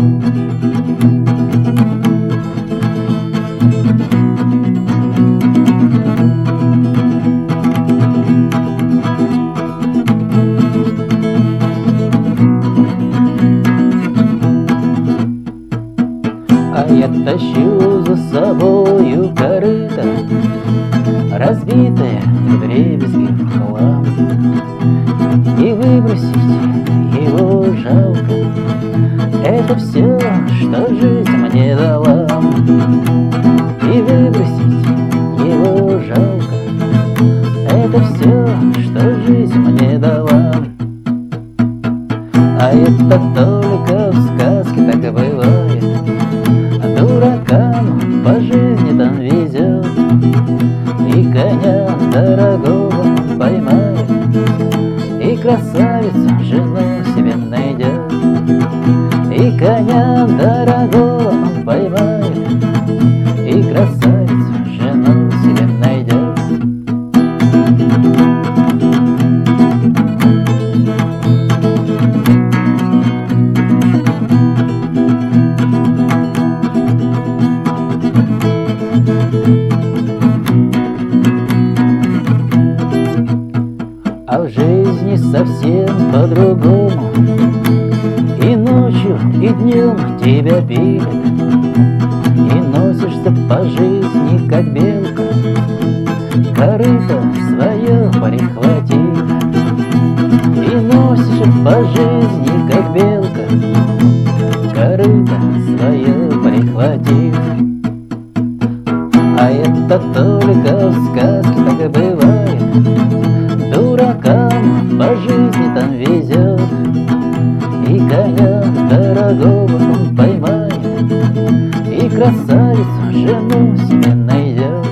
А я тащу за собою корыто Разбитое в хлам И выбросить жалко. Это все, что жизнь мне дала. И выбросить его жалко. Это все, что жизнь мне дала. А это только в сказке так и бывает. А Дуракам по жизни там везет И коня дорогого поймает. И красавицу жену себе найдет И коня дорогого он поймает И красавицу жену себе найдет А в жизни совсем по-другому. И ночью, и днем тебя пилят И носишься по жизни, как белка. Корыто свое прихватив И носишься по жизни, как белка. Корыто свое прихватив А это только в сказке так и И коня дорогого он поймает И красавицу жену себе найдет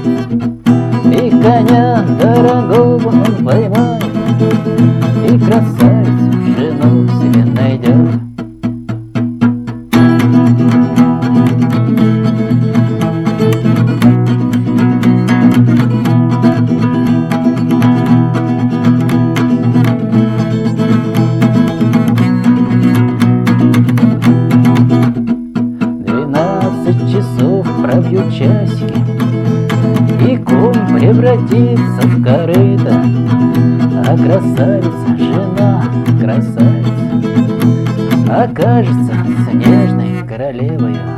И коня дорогого он поймает И красавицу жену себе найдет часики И конь превратится в корыто. А красавица, жена красавица Окажется снежной королевою